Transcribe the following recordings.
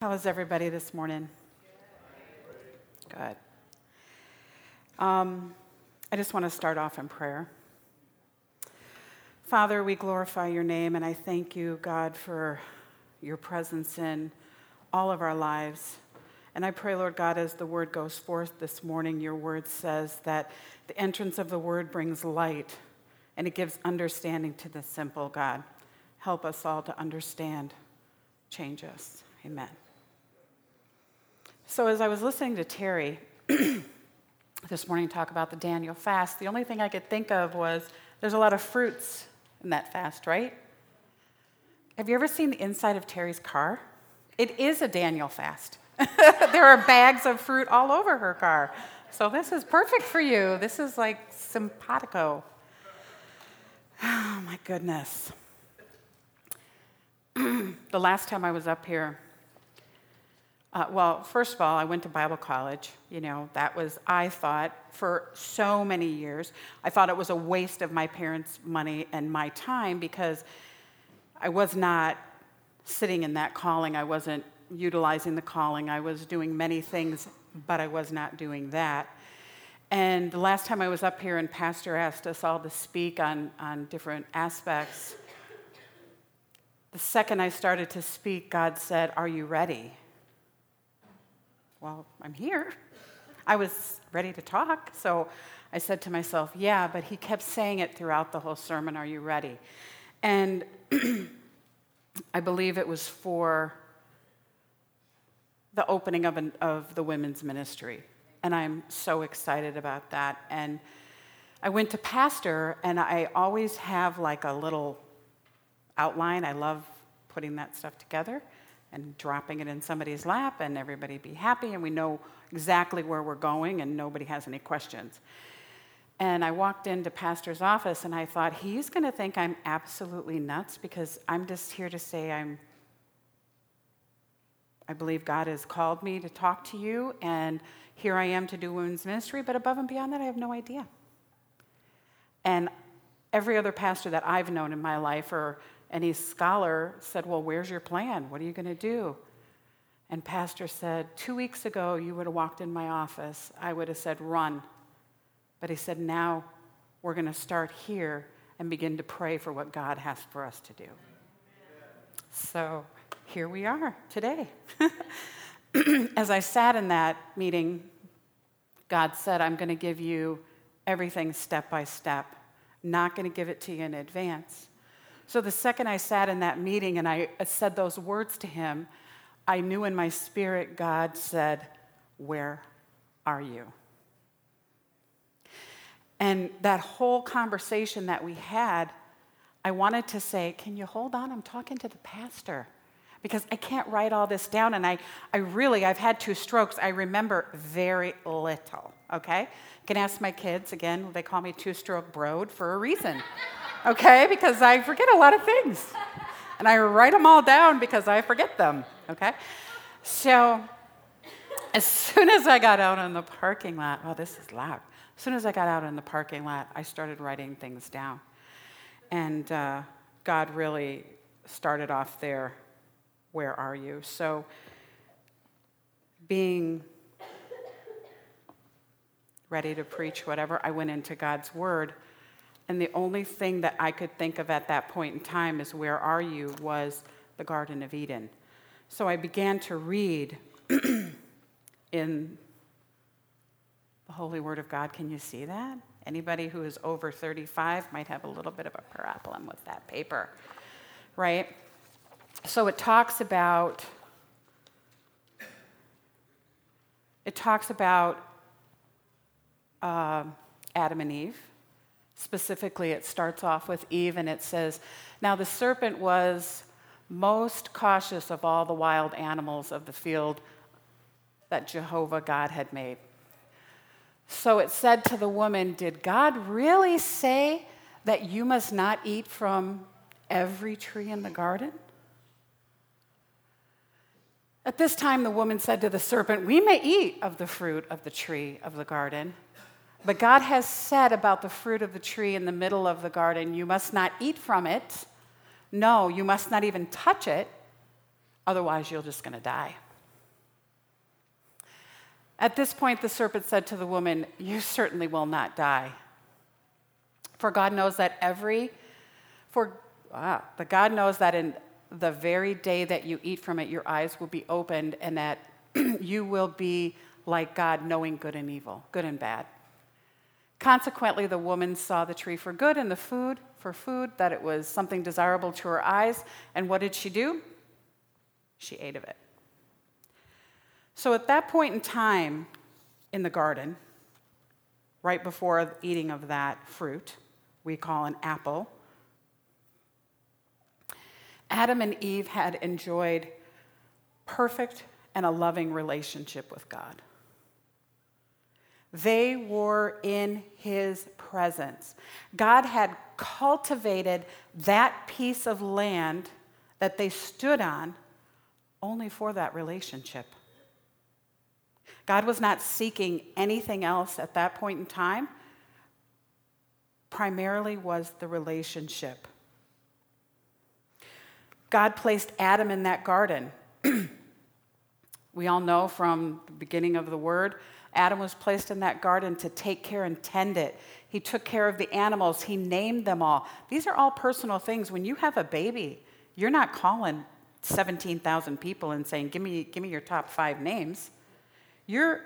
How is everybody this morning? Good. Um, I just want to start off in prayer. Father, we glorify your name, and I thank you, God, for your presence in all of our lives. And I pray, Lord God, as the word goes forth this morning, your word says that the entrance of the word brings light and it gives understanding to the simple, God. Help us all to understand. Change us. Amen. So, as I was listening to Terry this morning talk about the Daniel fast, the only thing I could think of was there's a lot of fruits in that fast, right? Have you ever seen the inside of Terry's car? It is a Daniel fast. there are bags of fruit all over her car. So, this is perfect for you. This is like simpatico. Oh, my goodness. the last time I was up here, uh, well, first of all, I went to Bible college. You know, that was, I thought, for so many years, I thought it was a waste of my parents' money and my time because I was not sitting in that calling. I wasn't utilizing the calling. I was doing many things, but I was not doing that. And the last time I was up here and Pastor asked us all to speak on, on different aspects, the second I started to speak, God said, Are you ready? Well, I'm here. I was ready to talk. So I said to myself, yeah, but he kept saying it throughout the whole sermon, Are you ready? And I believe it was for the opening of, an, of the women's ministry. And I'm so excited about that. And I went to pastor, and I always have like a little outline. I love putting that stuff together and dropping it in somebody's lap and everybody be happy and we know exactly where we're going and nobody has any questions. And I walked into pastor's office and I thought he's going to think I'm absolutely nuts because I'm just here to say I'm I believe God has called me to talk to you and here I am to do women's ministry, but above and beyond that I have no idea. And every other pastor that I've known in my life or any scholar said, Well, where's your plan? What are you going to do? And Pastor said, Two weeks ago, you would have walked in my office. I would have said, Run. But he said, Now we're going to start here and begin to pray for what God has for us to do. So here we are today. As I sat in that meeting, God said, I'm going to give you everything step by step, not going to give it to you in advance. So the second I sat in that meeting and I uh, said those words to him, I knew in my spirit God said, Where are you? And that whole conversation that we had, I wanted to say, Can you hold on? I'm talking to the pastor. Because I can't write all this down. And I, I really, I've had two strokes. I remember very little, okay? You can ask my kids, again, they call me two stroke broad for a reason okay? Because I forget a lot of things. And I write them all down because I forget them, okay? So as soon as I got out in the parking lot, well, this is loud. As soon as I got out in the parking lot, I started writing things down. And uh, God really started off there, where are you? So being ready to preach whatever, I went into God's word and the only thing that I could think of at that point in time is, Where are you? was the Garden of Eden. So I began to read in the Holy Word of God. Can you see that? Anybody who is over 35 might have a little bit of a problem with that paper, right? So it talks about it talks about uh, Adam and Eve. Specifically, it starts off with Eve and it says, Now the serpent was most cautious of all the wild animals of the field that Jehovah God had made. So it said to the woman, Did God really say that you must not eat from every tree in the garden? At this time, the woman said to the serpent, We may eat of the fruit of the tree of the garden. But God has said about the fruit of the tree in the middle of the garden, you must not eat from it. No, you must not even touch it. Otherwise, you're just going to die. At this point, the serpent said to the woman, You certainly will not die. For God knows that every, for ah, wow, the God knows that in the very day that you eat from it, your eyes will be opened and that you will be like God, knowing good and evil, good and bad. Consequently, the woman saw the tree for good and the food for food, that it was something desirable to her eyes. And what did she do? She ate of it. So at that point in time in the garden, right before eating of that fruit, we call an apple, Adam and Eve had enjoyed perfect and a loving relationship with God. They were in his presence. God had cultivated that piece of land that they stood on only for that relationship. God was not seeking anything else at that point in time. Primarily was the relationship. God placed Adam in that garden. we all know from the beginning of the word Adam was placed in that garden to take care and tend it. He took care of the animals, he named them all. These are all personal things. When you have a baby, you're not calling 17,000 people and saying, give me, give me your top five names. You're,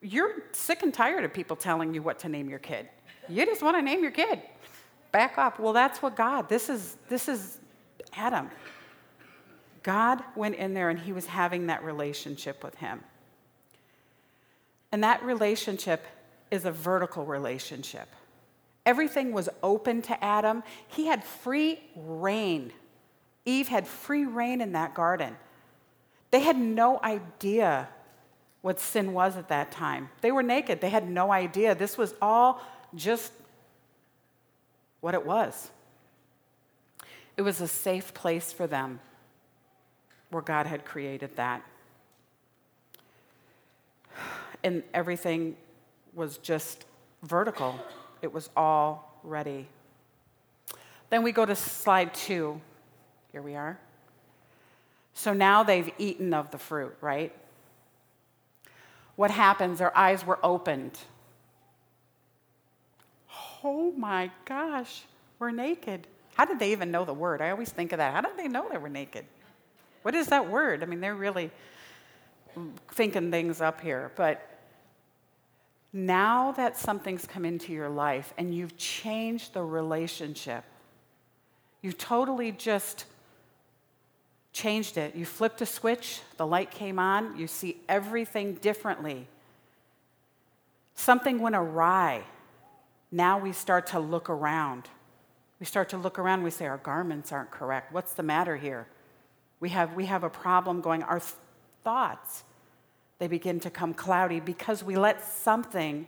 you're sick and tired of people telling you what to name your kid. You just want to name your kid. Back up. Well, that's what God, this is, this is Adam. God went in there and he was having that relationship with him. And that relationship is a vertical relationship. Everything was open to Adam. He had free reign. Eve had free reign in that garden. They had no idea what sin was at that time. They were naked. They had no idea. This was all just what it was. It was a safe place for them where God had created that and everything was just vertical. It was all ready. Then we go to slide two. Here we are. So now they've eaten of the fruit, right? What happens? Their eyes were opened. Oh my gosh, we're naked. How did they even know the word? I always think of that. How did they know they were naked? What is that word? I mean, they're really thinking things up here. But now that something's come into your life and you've changed the relationship, you totally just changed it. You flipped a switch, the light came on, you see everything differently. Something went awry. Now we start to look around. We start to look around, we say, Our garments aren't correct. What's the matter here? We have, we have a problem going. Our thoughts they begin to come cloudy because we let something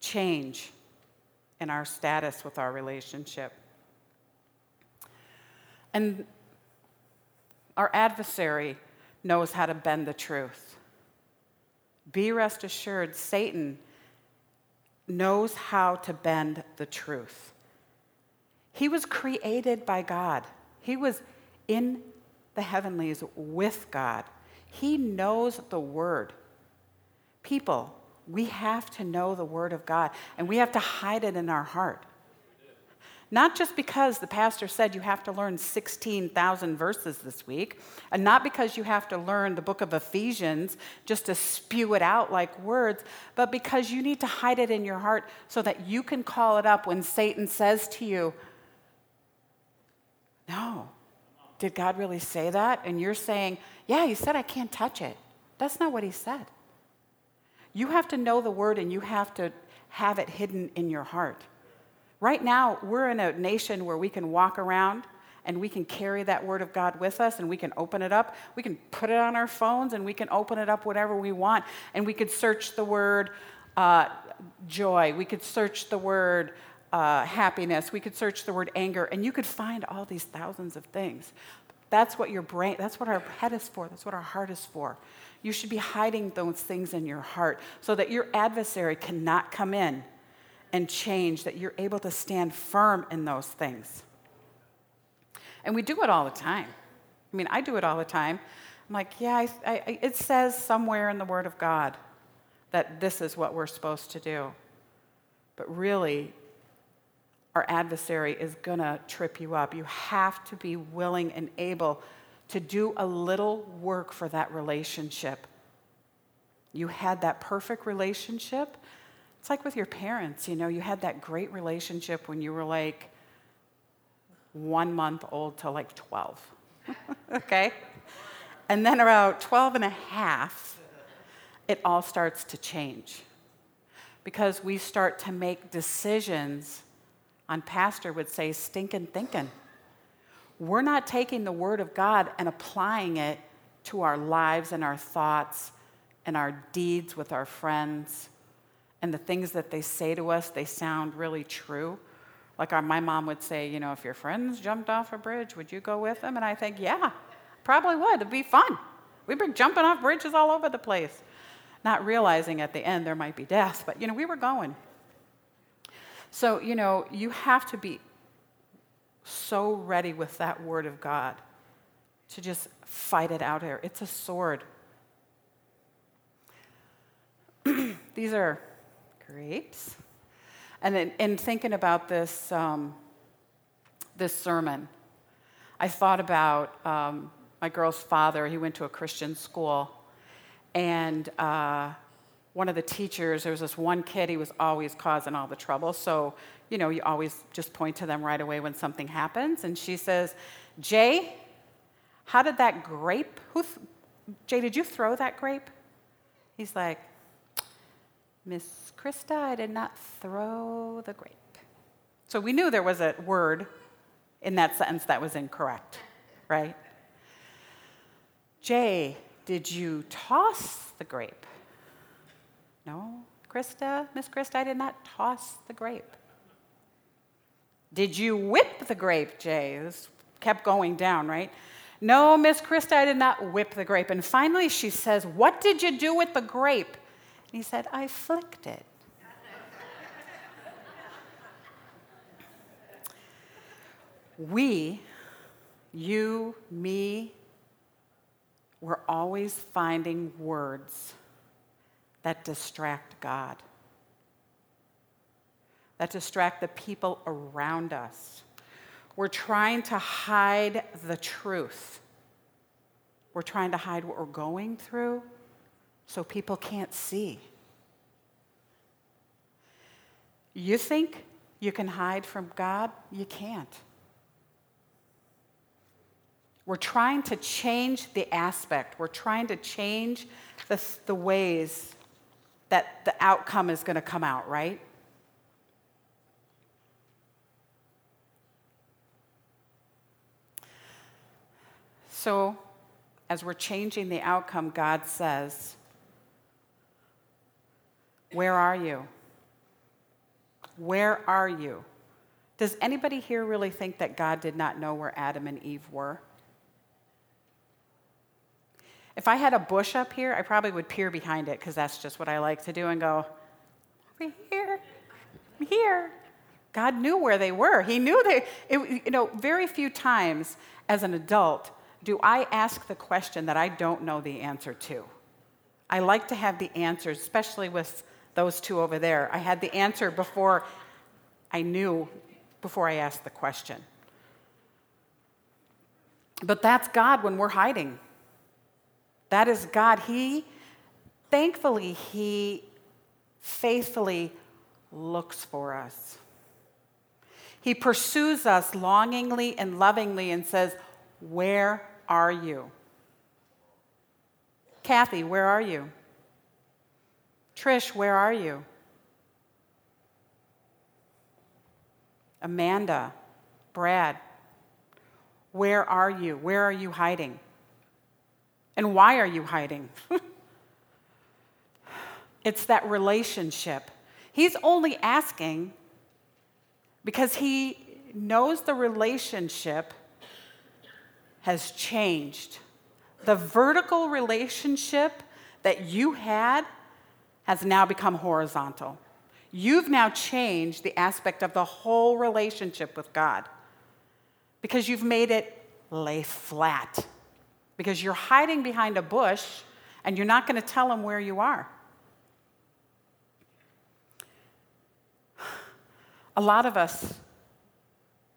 change in our status with our relationship. And our adversary knows how to bend the truth. Be rest assured, Satan knows how to bend the truth. He was created by God, he was in the heavenlies with God. He knows the word. People, we have to know the word of God and we have to hide it in our heart. Not just because the pastor said you have to learn 16,000 verses this week, and not because you have to learn the book of Ephesians just to spew it out like words, but because you need to hide it in your heart so that you can call it up when Satan says to you, No, did God really say that? And you're saying, Yeah, He said I can't touch it. That's not what He said. You have to know the word and you have to have it hidden in your heart. Right now, we're in a nation where we can walk around and we can carry that word of God with us and we can open it up. We can put it on our phones and we can open it up whatever we want. And we could search the word uh, joy. We could search the word uh, happiness, we could search the word anger, and you could find all these thousands of things. That's what your brain, that's what our head is for, that's what our heart is for. You should be hiding those things in your heart so that your adversary cannot come in and change, that you're able to stand firm in those things. And we do it all the time. I mean, I do it all the time. I'm like, yeah, I, I, it says somewhere in the Word of God that this is what we're supposed to do. But really, our adversary is going to trip you up. You have to be willing and able to do a little work for that relationship. You had that perfect relationship. It's like with your parents, you know, you had that great relationship when you were like one month old to like 12. okay? And then around 12 and a half, it all starts to change because we start to make decisions on pastor would say stinking thinking. We're not taking the word of god and applying it to our lives and our thoughts and our deeds with our friends and the things that they say to us they sound really true. Like our, my mom would say you know if your friends jumped off a bridge would you go with them? And i think yeah probably would. It'd be fun. We'd be jumping off bridges all over the place. Not realizing at the end there might be death, but you know, we were going. So, you know, you have to be so ready with that word of God to just fight it out here. It's a sword. These are grapes. And in, in thinking about this, um, this sermon, I thought about um, my girl's father. He went to a Christian school. And uh, one of the teachers, there was this one kid, he was always causing all the trouble. So, you know, you always just point to them right away when something happens. And she says, Jay, how did that grape, who, th- Jay, did you throw that grape? He's like, Miss Krista, I did not throw the grape. So we knew there was a word in that sentence that was incorrect, right? Jay, did you toss the grape? No, Krista, Miss Krista, I did not toss the grape. Did you whip the grape, Jay? This kept going down, right? No, Miss Krista, I did not whip the grape. And finally she says, What did you do with the grape? And he said, I flicked it. we, you, me, we're always finding words that distract God, that distract the people around us. We're trying to hide the truth. We're trying to hide what we're going through so people can't see. You think you can hide from God? You can't. We're trying to change the aspect, we're trying to change the, the ways that the outcome is going to come out, right? So, as we're changing the outcome, God says, Where are you? Where are you? Does anybody here really think that God did not know where Adam and Eve were? If I had a bush up here, I probably would peer behind it because that's just what I like to do and go, over here, I'm here. God knew where they were. He knew they, it, you know, very few times as an adult do I ask the question that I don't know the answer to. I like to have the answers, especially with those two over there. I had the answer before I knew, before I asked the question. But that's God when we're hiding. That is God. He, thankfully, He faithfully looks for us. He pursues us longingly and lovingly and says, Where are you? Kathy, where are you? Trish, where are you? Amanda, Brad, where are you? Where are you hiding? And why are you hiding? it's that relationship. He's only asking because he knows the relationship has changed. The vertical relationship that you had has now become horizontal. You've now changed the aspect of the whole relationship with God because you've made it lay flat. Because you're hiding behind a bush and you're not going to tell them where you are. A lot of us,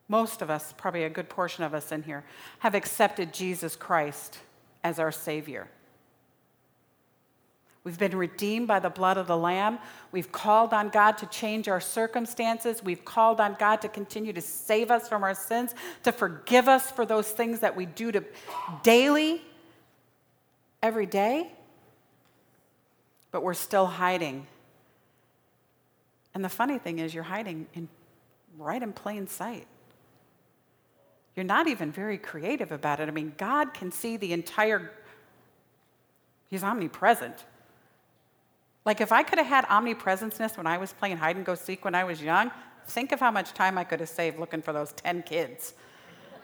most of us, probably a good portion of us in here, have accepted Jesus Christ as our Savior. We've been redeemed by the blood of the Lamb. We've called on God to change our circumstances. We've called on God to continue to save us from our sins, to forgive us for those things that we do to daily, every day. But we're still hiding and the funny thing is, you're hiding in, right in plain sight. You're not even very creative about it. I mean, God can see the entire, He's omnipresent. Like, if I could have had omnipresenceness when I was playing hide and go seek when I was young, think of how much time I could have saved looking for those 10 kids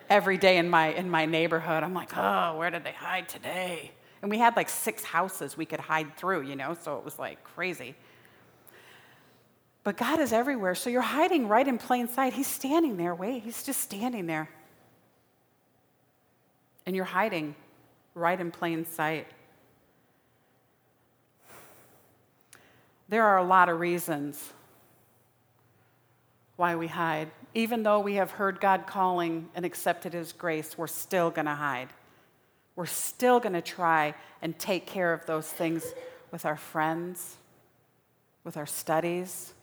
every day in my, in my neighborhood. I'm like, oh, where did they hide today? And we had like six houses we could hide through, you know, so it was like crazy. But God is everywhere, so you're hiding right in plain sight. He's standing there. Wait, he's just standing there. And you're hiding right in plain sight. There are a lot of reasons why we hide. Even though we have heard God calling and accepted His grace, we're still going to hide. We're still going to try and take care of those things with our friends, with our studies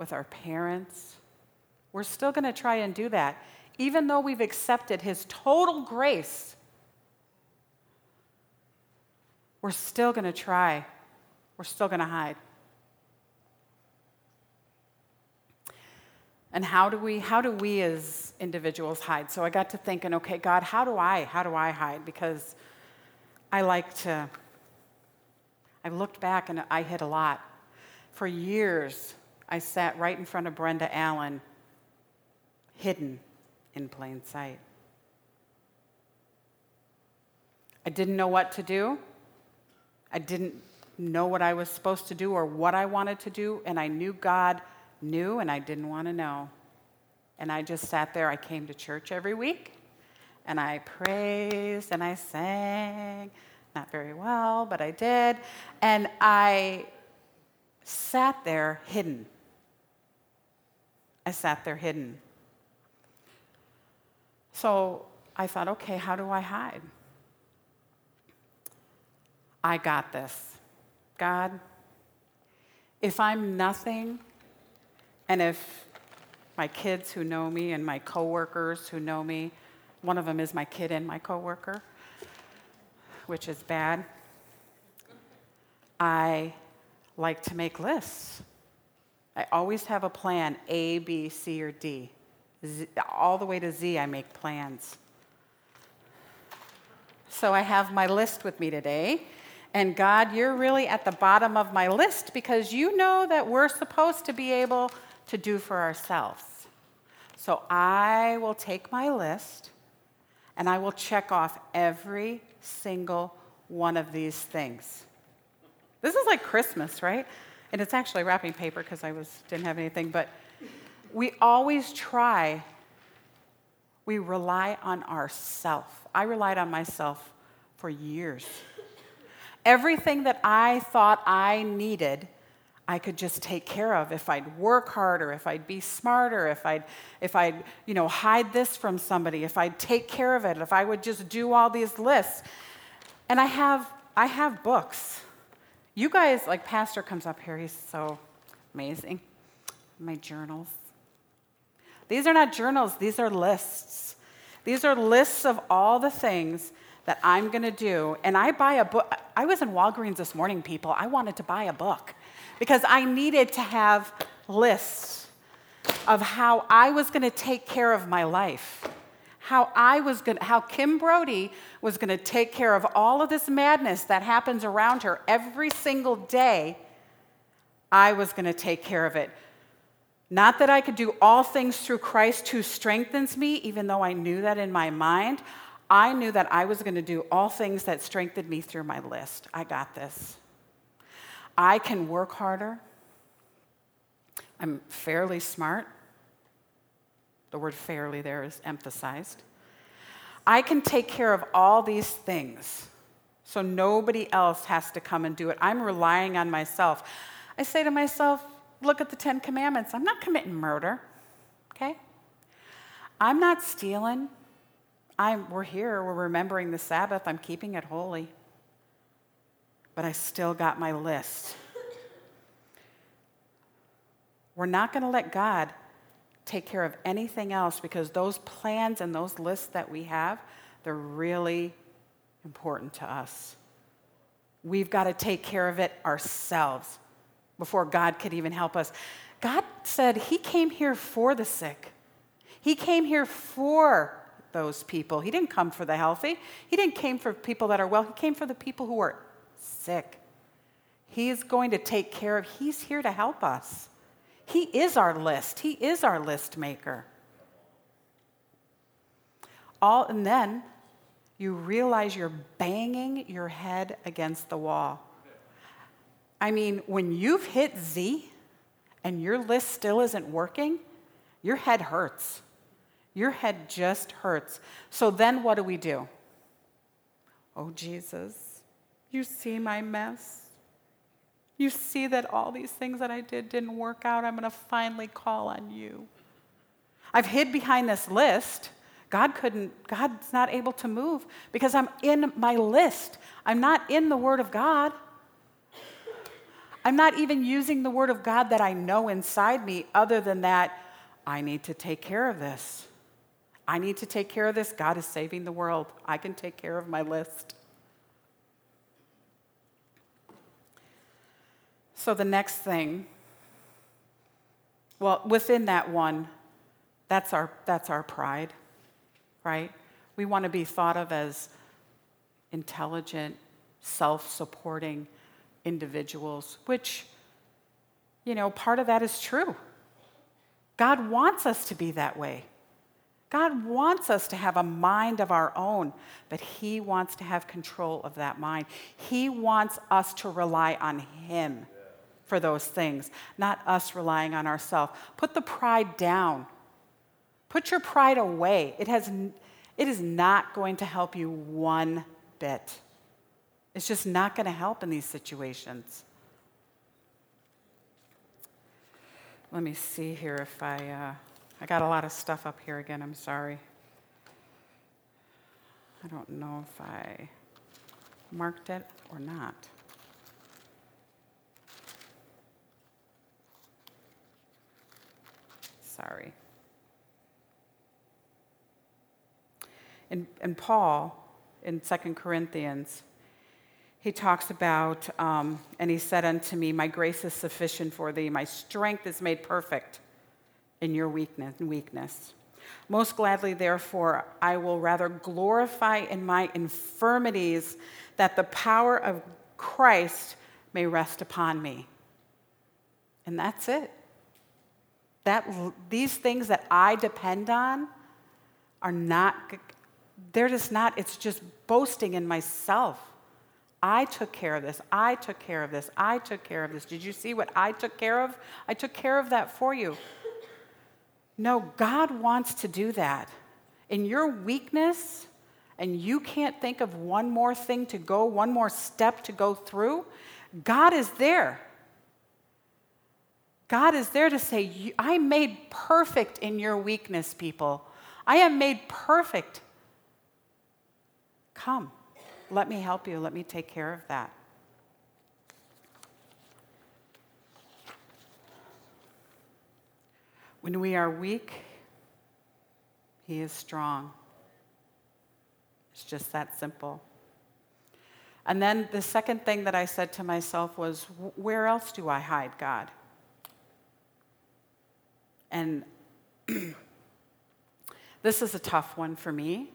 with our parents. We're still going to try and do that, even though we've accepted His total grace. We're still going to try. We're still going to hide. And how do we how do we as individuals hide? So I got to thinking, okay, God, how do I how do I hide? Because I like to I looked back and I hid a lot. For years, I sat right in front of Brenda Allen, hidden in plain sight. I didn't know what to do. I didn't know what I was supposed to do or what I wanted to do, and I knew God knew, and I didn't want to know. And I just sat there. I came to church every week, and I praised and I sang. Not very well, but I did. And I sat there hidden. I sat there hidden. So I thought, okay, how do I hide? I got this. God, if I'm nothing, and if my kids who know me and my coworkers who know me, one of them is my kid and my coworker, which is bad. I like to make lists. I always have a plan A, B, C, or D. Z, all the way to Z, I make plans. So I have my list with me today. And God, you're really at the bottom of my list because you know that we're supposed to be able to do for ourselves. So I will take my list and I will check off every single one of these things. This is like Christmas, right? and it's actually wrapping paper because I was didn't have anything, but we always try. We rely on ourself. I relied on myself for years. Everything that I thought I needed, I could just take care of if I'd work harder, if I'd be smarter, if I'd, if I'd, you know, hide this from somebody, if I'd take care of it, if I would just do all these lists. And I have, I have books you guys, like Pastor comes up here, he's so amazing. My journals. These are not journals, these are lists. These are lists of all the things that I'm going to do. And I buy a book. I was in Walgreens this morning, people. I wanted to buy a book because I needed to have lists of how I was going to take care of my life how I was going how Kim Brody was going to take care of all of this madness that happens around her every single day. I was going to take care of it. Not that I could do all things through Christ who strengthens me, even though I knew that in my mind. I knew that I was going to do all things that strengthened me through my list. I got this. I can work harder. I'm fairly smart. The word fairly there is emphasized. I can take care of all these things. So nobody else has to come and do it. I'm relying on myself. I say to myself, look at the Ten Commandments. I'm not committing murder, okay? I'm not stealing. I'm, we're here, we're remembering the Sabbath, I'm keeping it holy. But I still got my list. We're not going to let God take care of anything else because those plans and those lists that we have, they're really important to us. We've got to take care of it ourselves before God could even help us. God said He came here for the sick, He came here for those people. He didn't come for the healthy, He didn't come for people that are well, He came for the people who are sick. He's going to take care of, He's here to help us. He is our list, He is our list maker. All, and then you realize you're banging your head against the wall. I mean, when you've hit Z and your list still isn't working, your head hurts. Your head just hurts. So then what do we do? Oh, Jesus, you see my mess. You see that all these things that I did didn't work out. I'm going to finally call on you. I've hid behind this list God couldn't, God's not able to move because I'm in my list. I'm not in the Word of God. I'm not even using the Word of God that I know inside me, other than that, I need to take care of this. I need to take care of this. God is saving the world. I can take care of my list. So, the next thing, well, within that one, that's our, that's our pride right? We want to be thought of as intelligent, self supporting individuals, which, you know, part of that is true. God wants us to be that way. God wants us to have a mind of our own, but He wants to have control of that mind. He wants us to rely on Him for those things, not us relying on ourselves. Put the pride down. Put your pride away. It, has, it is not going to help you one bit. It's just not going to help in these situations. Let me see here if I, uh, I got a lot of stuff up here again. I'm sorry. I don't know if I marked it or not. Sorry. And, and Paul, in 2 Corinthians, he talks about, um, and he said unto me, My grace is sufficient for thee, my strength is made perfect in your weakness. weakness. Most gladly, therefore, I will rather glorify in my infirmities that the power of Christ may rest upon me. And that's it. That, these things that I depend on are not they're just not, it's just boasting in myself. I took care of this. I took care of this. I took care of this. Did you see what I took care of? I took care of that for you. No, God wants to do that. In your weakness, and you can't think of one more thing to go, one more step to go through, God is there. God is there to say, I made perfect in your weakness, people. I am made perfect Come, let me help you. Let me take care of that. When we are weak, He is strong. It's just that simple. And then the second thing that I said to myself was, where else do I hide God? And this is a tough one for me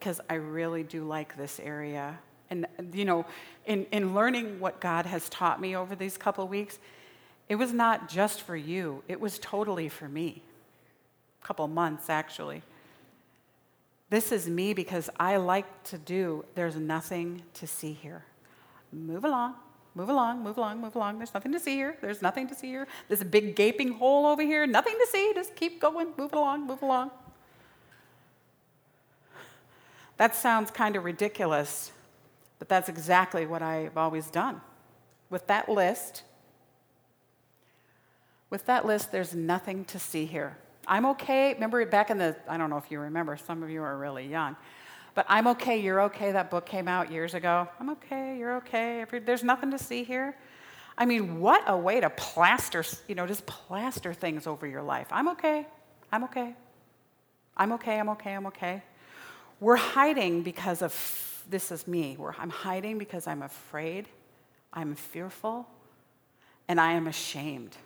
because I really do like this area. And, you know, in, in learning what God has taught me over these couple weeks, it was not just for you, it was totally for me. A couple months, actually. This is me because I like to do, there's nothing to see here. Move along, move along, move along, move along. There's nothing to see here. There's nothing to see here. There's a big gaping hole over here. Nothing to see. Just keep going, move along, move along. That sounds kind of ridiculous, but that's exactly what I've always done. With that list, with that list, there's nothing to see here. I'm okay. Remember back in the, I don't know if you remember, some of you are really young, but I'm okay, you're okay. That book came out years ago. I'm okay, you're okay. There's nothing to see here. I mean, what a way to plaster, you know, just plaster things over your life. I'm okay, I'm okay. I'm okay, I'm okay, I'm okay. We're hiding because of, this is me. We're, I'm hiding because I'm afraid, I'm fearful, and I am ashamed.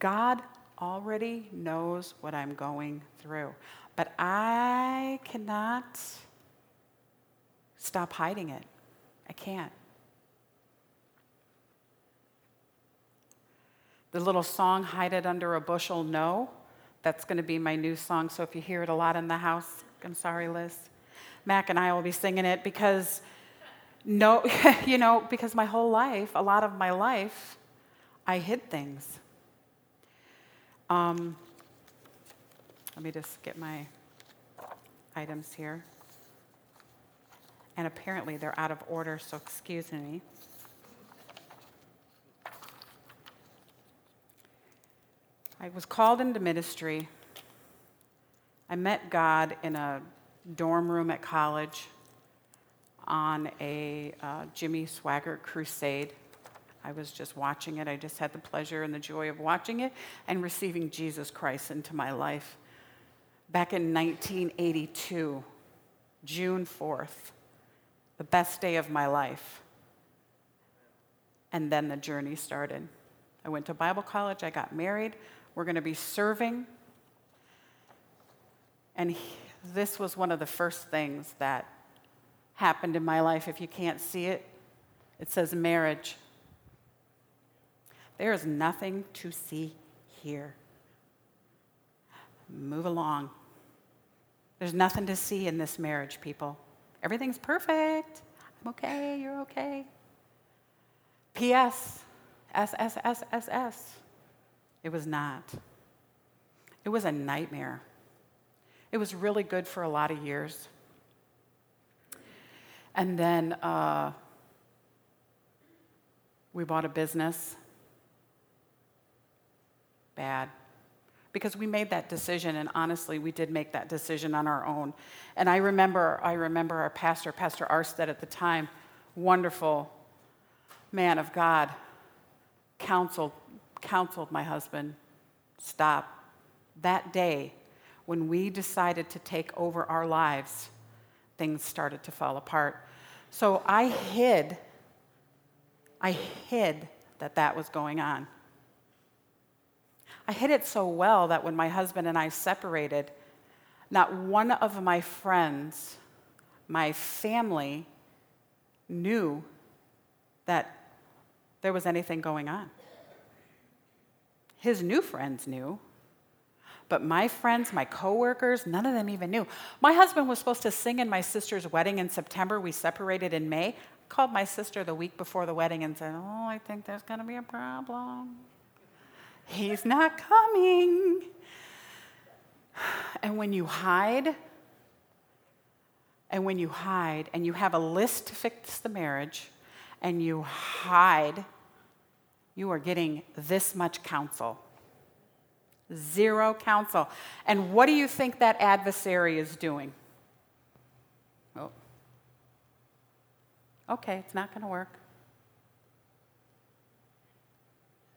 God already knows what I'm going through, but I cannot stop hiding it. I can't. The little song, Hide It Under a Bushel, No, that's going to be my new song. So if you hear it a lot in the house, I'm sorry, Liz. Mac and I will be singing it because, no, you know, because my whole life, a lot of my life, I hid things. Um, let me just get my items here. And apparently they're out of order, so excuse me. I was called into ministry. I met God in a dorm room at college on a uh, Jimmy Swaggart crusade. I was just watching it. I just had the pleasure and the joy of watching it and receiving Jesus Christ into my life. Back in 1982, June 4th, the best day of my life. And then the journey started. I went to Bible college, I got married, we're going to be serving. And he, this was one of the first things that happened in my life. If you can't see it, it says marriage. There is nothing to see here. Move along. There's nothing to see in this marriage, people. Everything's perfect. I'm okay, you're okay. P.S. S, S, S, S, S. It was not. It was a nightmare. It was really good for a lot of years. And then uh, we bought a business bad because we made that decision and honestly we did make that decision on our own and i remember i remember our pastor pastor arstead at the time wonderful man of god counseled counseled my husband stop. That day when we decided to take over our lives things started to fall apart. So i hid i hid that that was going on. I hid it so well that when my husband and I separated, not one of my friends, my family, knew that there was anything going on. His new friends knew, but my friends, my coworkers, none of them even knew. My husband was supposed to sing in my sister's wedding in September. We separated in May. I called my sister the week before the wedding and said, Oh, I think there's going to be a problem. He's not coming. And when you hide, and when you hide and you have a list to fix the marriage and you hide, you are getting this much counsel. Zero counsel. And what do you think that adversary is doing? Oh. Okay, it's not going to work.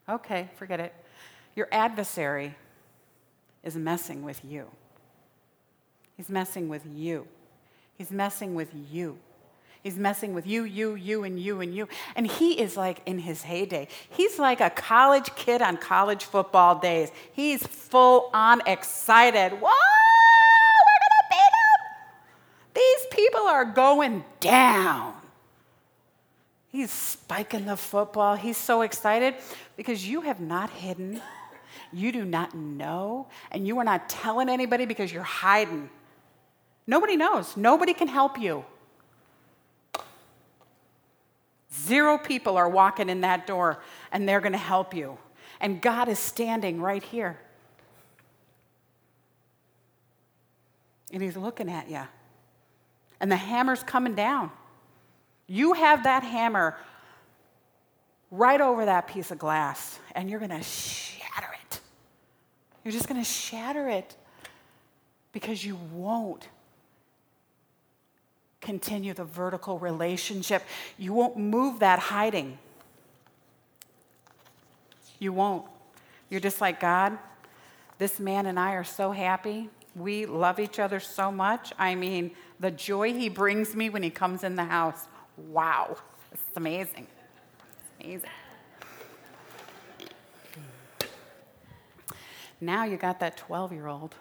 Okay, forget it. Your adversary is messing with you. He's messing with you. He's messing with you. He's messing with you, you, you, and you, and you. And he is like in his heyday. He's like a college kid on college football days. He's full on excited. Whoa, we're going to beat them. These people are going down. He's spiking the football. He's so excited because you have not hidden you do not know, and you are not telling anybody because you're hiding. Nobody knows. Nobody can help you. Zero people are walking in that door and they're going to help you. And God is standing right here. and he's looking at you. And the hammer's coming down. You have that hammer right over that piece of glass, and you're going to shatter it. You're just going to shatter it because you won't continue the vertical relationship. You won't move that hiding. You won't. You're just like, God, this man and I are so happy. We love each other so much. I mean, the joy he brings me when he comes in the house. Wow, it's amazing. It's amazing. Now you got that 12 year old,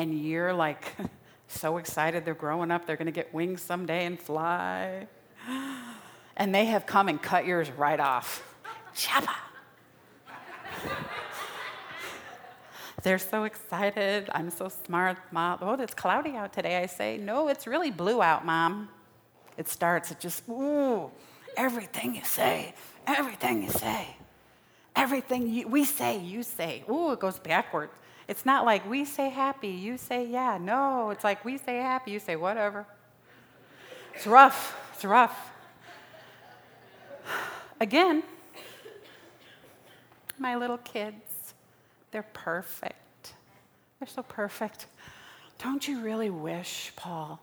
and you're like so excited they're growing up, they're going to get wings someday and fly. And they have come and cut yours right off. Shabba. They're so excited. I'm so smart, mom. Oh, it's cloudy out today. I say, no, it's really blue out, mom. It starts, it just, ooh, everything you say, everything you say, everything you, we say, you say. Ooh, it goes backwards. It's not like we say happy, you say yeah. No, it's like we say happy, you say whatever. It's rough. It's rough. Again, my little kids. They're perfect. They're so perfect. Don't you really wish, Paul,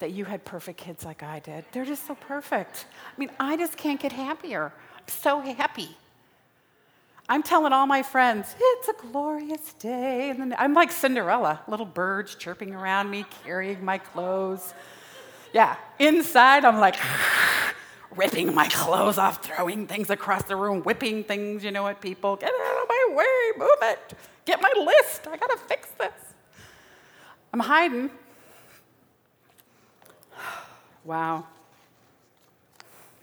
that you had perfect kids like I did? They're just so perfect. I mean, I just can't get happier. I'm so happy. I'm telling all my friends, it's a glorious day. And I'm like Cinderella, little birds chirping around me, carrying my clothes. Yeah, inside, I'm like, ripping my clothes off, throwing things across the room, whipping things, you know, at people. Get out of my way, move it. Get my list. I got to fix this. I'm hiding. Wow.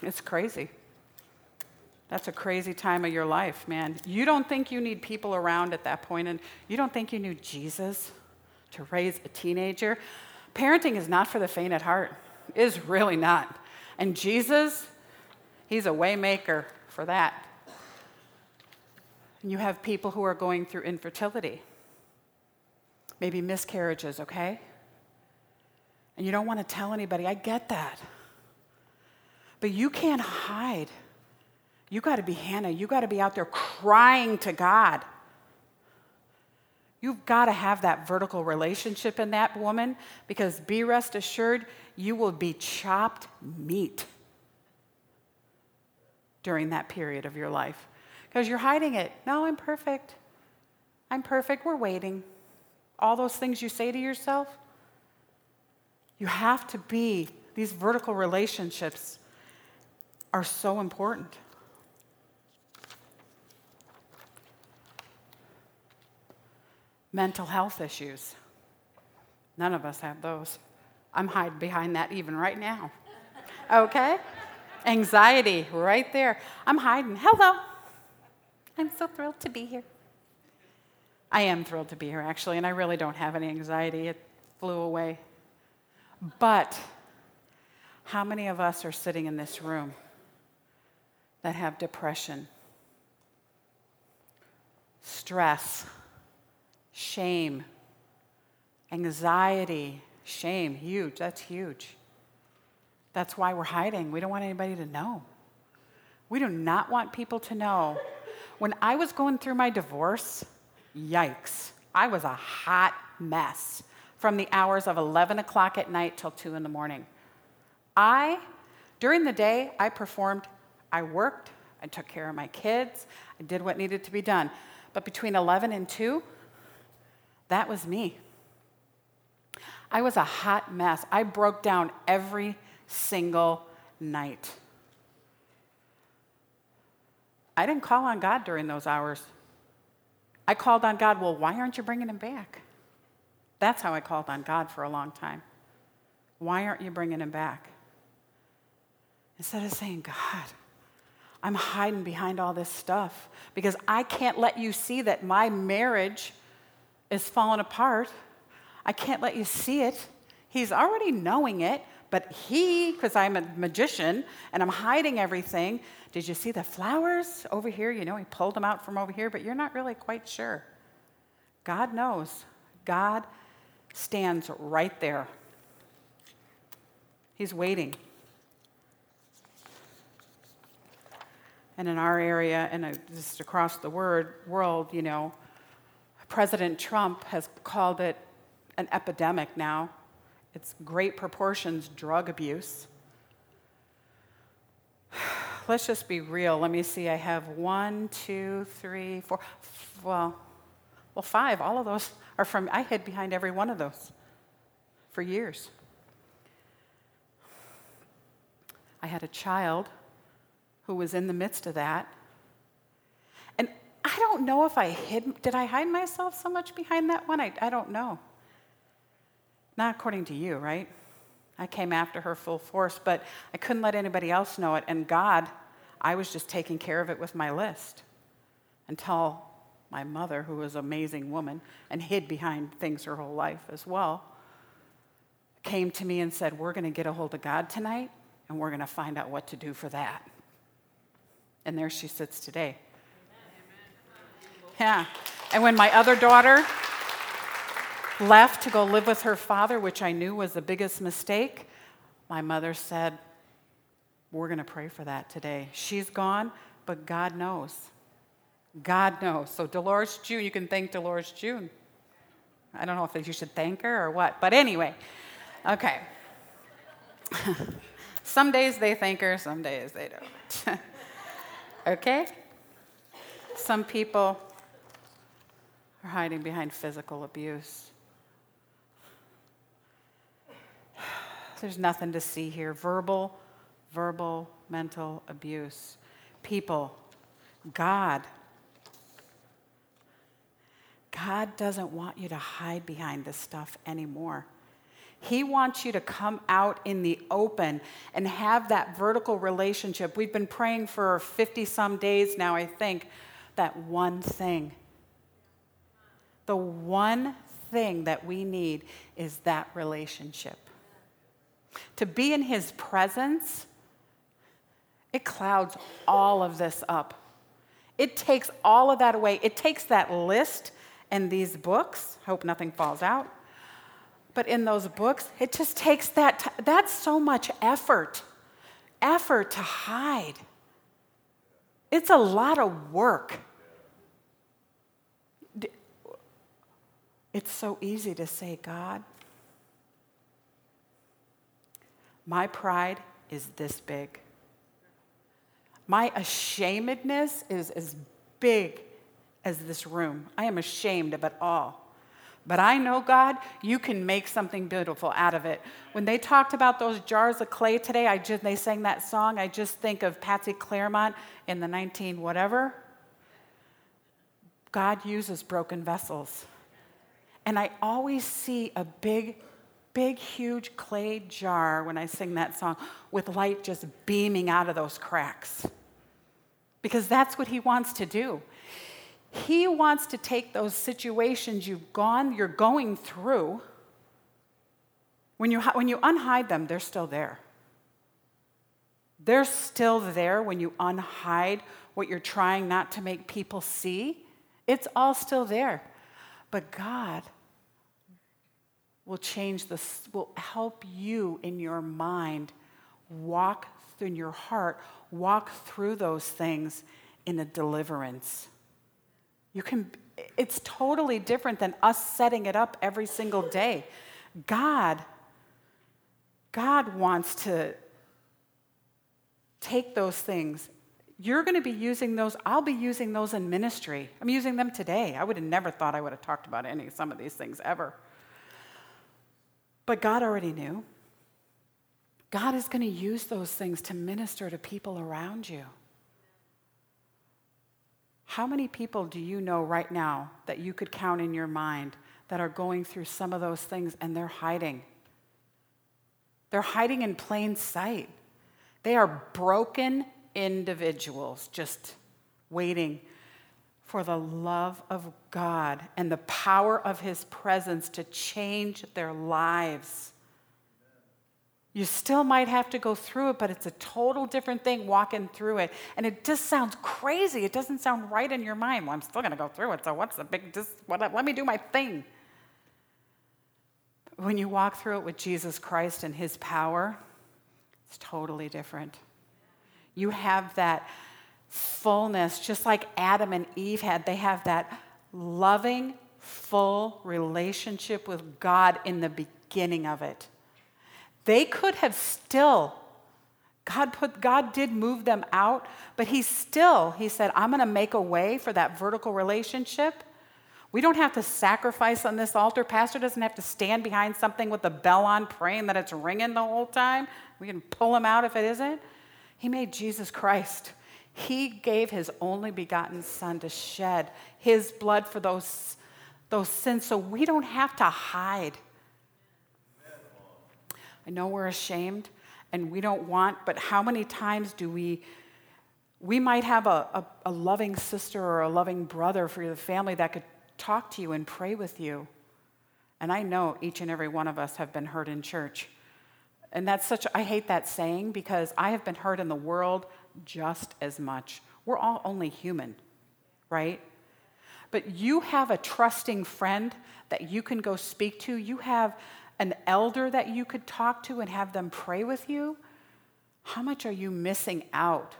It's crazy. That's a crazy time of your life, man. You don't think you need people around at that point, and you don't think you need Jesus to raise a teenager. Parenting is not for the faint at heart. It is really not. And Jesus, He's a waymaker for that. And you have people who are going through infertility, maybe miscarriages, okay? And you don't want to tell anybody. I get that. But you can't hide. You got to be Hannah. You got to be out there crying to God. You've got to have that vertical relationship in that woman because be rest assured, you will be chopped meat during that period of your life because you're hiding it. No, I'm perfect. I'm perfect. We're waiting. All those things you say to yourself, you have to be, these vertical relationships are so important. Mental health issues. None of us have those. I'm hiding behind that even right now. Okay? Anxiety, right there. I'm hiding. Hello. I'm so thrilled to be here. I am thrilled to be here, actually, and I really don't have any anxiety. It flew away. But how many of us are sitting in this room that have depression, stress, shame, anxiety, Shame, huge. That's huge. That's why we're hiding. We don't want anybody to know. We do not want people to know. When I was going through my divorce, yikes, I was a hot mess from the hours of 11 o'clock at night till 2 in the morning. I, during the day, I performed, I worked, I took care of my kids, I did what needed to be done. But between 11 and 2, that was me. I was a hot mess. I broke down every single night. I didn't call on God during those hours. I called on God, well, why aren't you bringing him back? That's how I called on God for a long time. Why aren't you bringing him back? Instead of saying, God, I'm hiding behind all this stuff because I can't let you see that my marriage is falling apart I can't let you see it. He's already knowing it, but he, because I'm a magician and I'm hiding everything, did you see the flowers over here? You know, he pulled them out from over here, but you're not really quite sure. God knows. God stands right there. He's waiting. And in our area, and uh, just across the word, world, you know, President Trump has called it an epidemic now. It's great proportions drug abuse. Let's just be real. Let me see. I have one, two, three, four. Well, well, five. All of those are from. I hid behind every one of those for years. I had a child who was in the midst of that. I don't know if I hid, did I hide myself so much behind that one? I, I don't know. Not according to you, right? I came after her full force, but I couldn't let anybody else know it. And God, I was just taking care of it with my list until my mother, who was an amazing woman and hid behind things her whole life as well, came to me and said, We're going to get a hold of God tonight and we're going to find out what to do for that. And there she sits today. Yeah. And when my other daughter left to go live with her father, which I knew was the biggest mistake, my mother said, We're going to pray for that today. She's gone, but God knows. God knows. So, Dolores June, you can thank Dolores June. I don't know if you should thank her or what, but anyway, okay. some days they thank her, some days they don't. okay? Some people are hiding behind physical abuse. There's nothing to see here. Verbal, verbal, mental abuse. People, God. God doesn't want you to hide behind this stuff anymore. He wants you to come out in the open and have that vertical relationship. We've been praying for 50 some days now, I think, that one thing. The one thing that we need is that relationship. To be in His presence, it clouds all of this up. It takes all of that away. It takes that list and these books, hope nothing falls out. But in those books, it just takes that, t- that's so much effort. Effort to hide. It's a lot of work. It's so easy to say, God, My pride is this big. My ashamedness is as big as this room. I am ashamed of it all. But I know, God, you can make something beautiful out of it. When they talked about those jars of clay today, I just, they sang that song, I just think of Patsy Clairmont in the 19 whatever. God uses broken vessels. And I always see a big big, huge clay jar when I sing that song with light just beaming out of those cracks. Because that's what he wants to do. He wants to take those situations you've gone, you're going through. When you, when you unhide them, they're still there. They're still there when you unhide what you're trying not to make people see. It's all still there. But God will change this, will help you in your mind walk through your heart, walk through those things in a deliverance. You can, it's totally different than us setting it up every single day. God, God wants to take those things. You're going to be using those. I'll be using those in ministry. I'm using them today. I would have never thought I would have talked about any some of these things ever. But God already knew. God is going to use those things to minister to people around you. How many people do you know right now that you could count in your mind that are going through some of those things and they're hiding? They're hiding in plain sight. They are broken individuals just waiting for the love of God and the power of His presence to change their lives. You still might have to go through it, but it's a total different thing walking through it. And it just sounds crazy. It doesn't sound right in your mind. Well, I'm still going to go through it, so what's the big, just, what, let me do my thing. When you walk through it with Jesus Christ and his power, it's totally different. You have that fullness, just like Adam and Eve had. They have that loving, full relationship with God in the beginning of it. They could have still, God put, God did move them out, but He still, He said, I'm going to make a way for that vertical relationship. We don't have to sacrifice on this altar. Pastor doesn't have to stand behind something with the bell on, praying that it's ringing the whole time. We can pull him out if it isn't. He made Jesus Christ. He gave his only begotten Son to shed his blood for those, those sins so we don't have to hide. I know we're ashamed and we don't want, but how many times do we? We might have a, a, a loving sister or a loving brother for the family that could talk to you and pray with you. And I know each and every one of us have been hurt in church. And that's such, I hate that saying because I have been hurt in the world just as much. We're all only human, right? But you have a trusting friend that you can go speak to. You have an elder that you could talk to and have them pray with you, how much are you missing out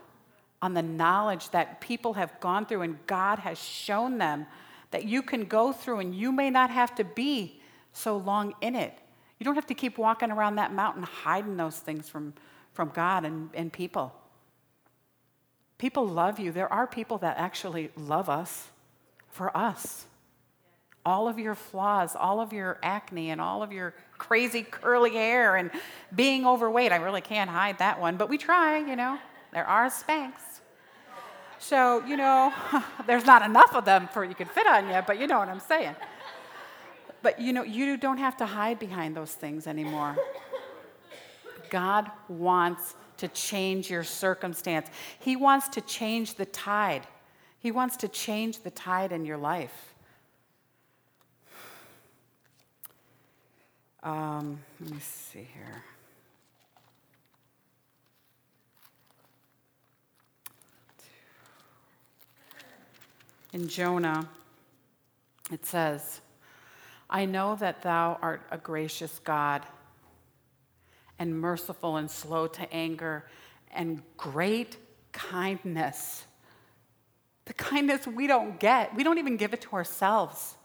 on the knowledge that people have gone through and God has shown them that you can go through and you may not have to be so long in it? You don't have to keep walking around that mountain hiding those things from, from God and, and people. People love you. There are people that actually love us for us all of your flaws, all of your acne, and all of your crazy curly hair and being overweight. I really can't hide that one, but we try, you know. There are Spanx. So, you know, there's not enough of them for you can fit on you, but you know what I'm saying. But you know, you don't have to hide behind those things anymore. God wants to change your circumstance. He wants to change the tide. He wants to change the tide in your life. Um, let me see here. In Jonah, it says, I know that thou art a gracious God and merciful and slow to anger and great kindness. The kindness we don't get, we don't even give it to ourselves.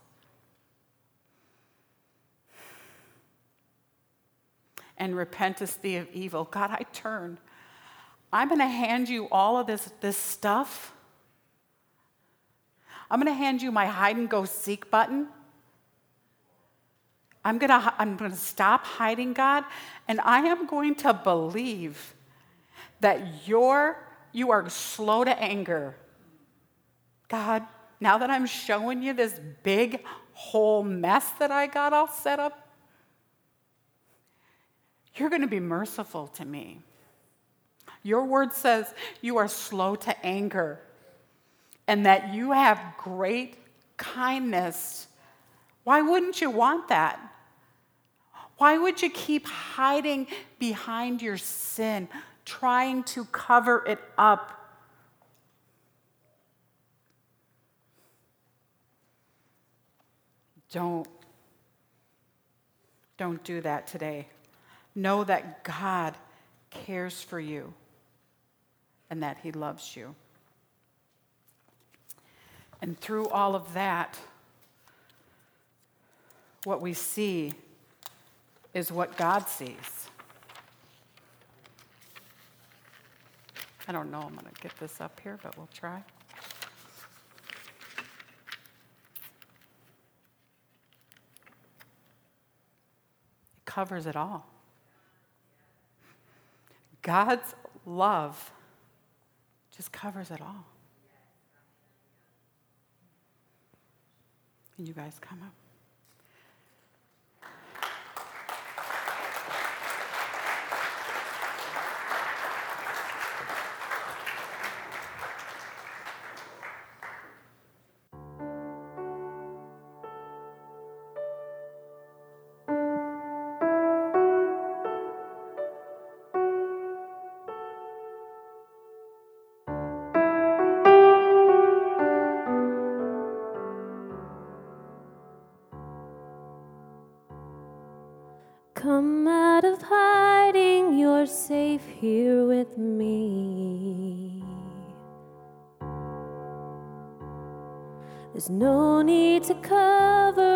and repentest thee of evil. God, I turn. I'm going to hand you all of this, this stuff. I'm going to hand you my hide and go seek button. I'm going to I'm going to stop hiding, God, and I am going to believe that you're you are slow to anger. God, now that I'm showing you this big whole mess that I got all set up you're going to be merciful to me. Your word says you are slow to anger and that you have great kindness. Why wouldn't you want that? Why would you keep hiding behind your sin, trying to cover it up? Don't. Don't do that today. Know that God cares for you and that He loves you. And through all of that, what we see is what God sees. I don't know, I'm going to get this up here, but we'll try. It covers it all. God's love just covers it all. Can you guys come up? here with me. There's no need to cover.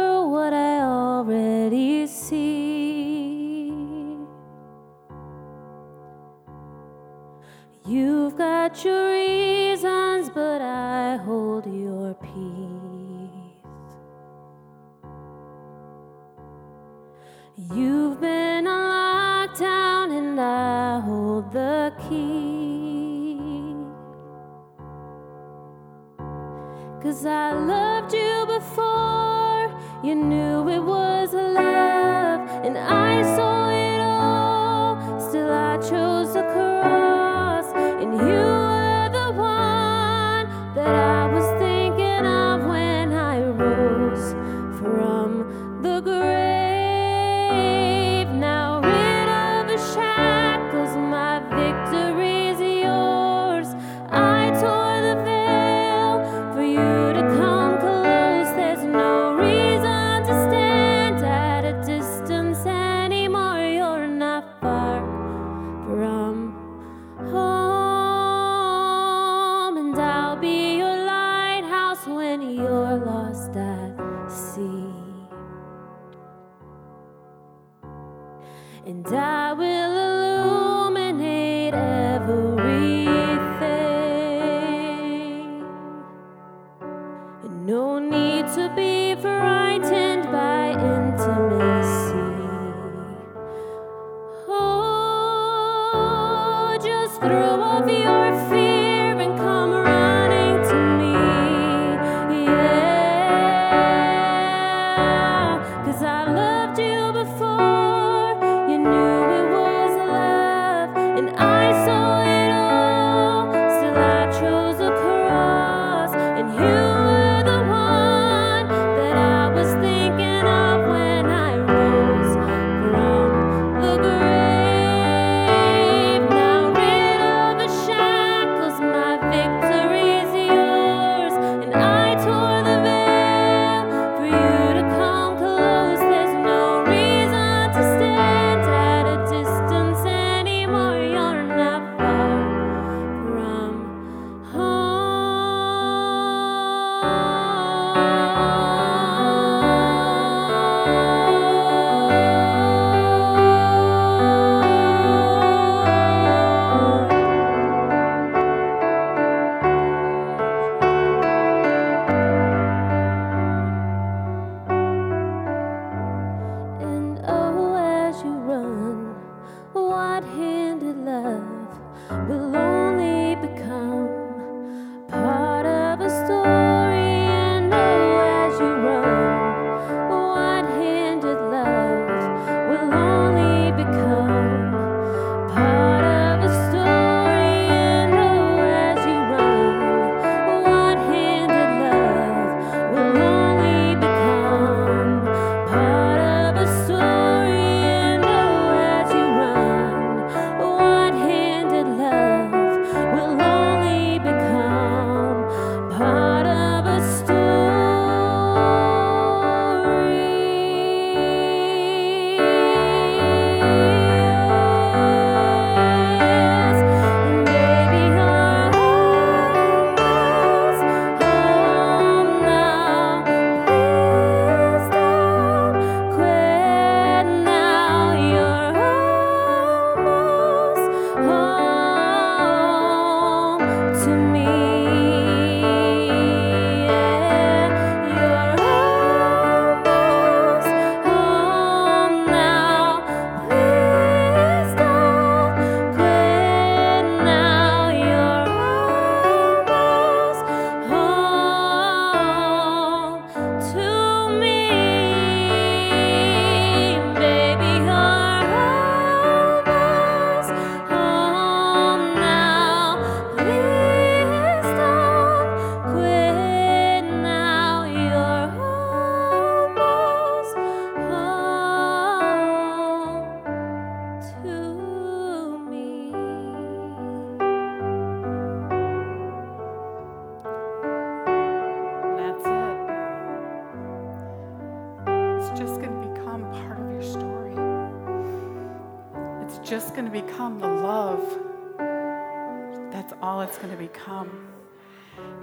and I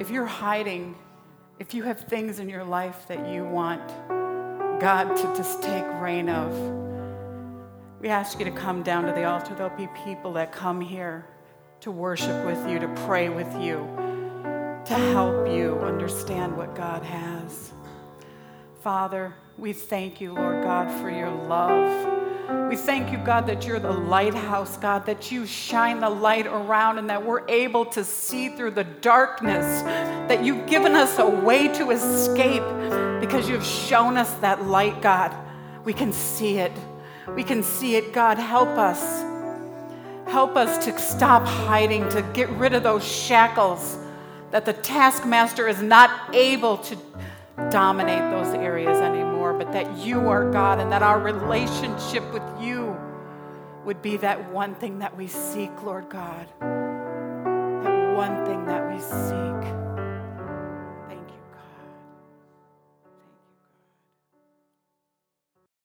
If you're hiding, if you have things in your life that you want God to just take reign of, we ask you to come down to the altar. There'll be people that come here to worship with you, to pray with you, to help you understand what God has. Father, we thank you, Lord God, for your love. We thank you, God, that you're the lighthouse, God, that you shine the light around and that we're able to see through the darkness, that you've given us a way to escape because you've shown us that light, God. We can see it. We can see it. God, help us. Help us to stop hiding, to get rid of those shackles that the taskmaster is not able to dominate those areas anymore, but that you are God and that our relationship with you would be that one thing that we seek, Lord God. That one thing that we seek.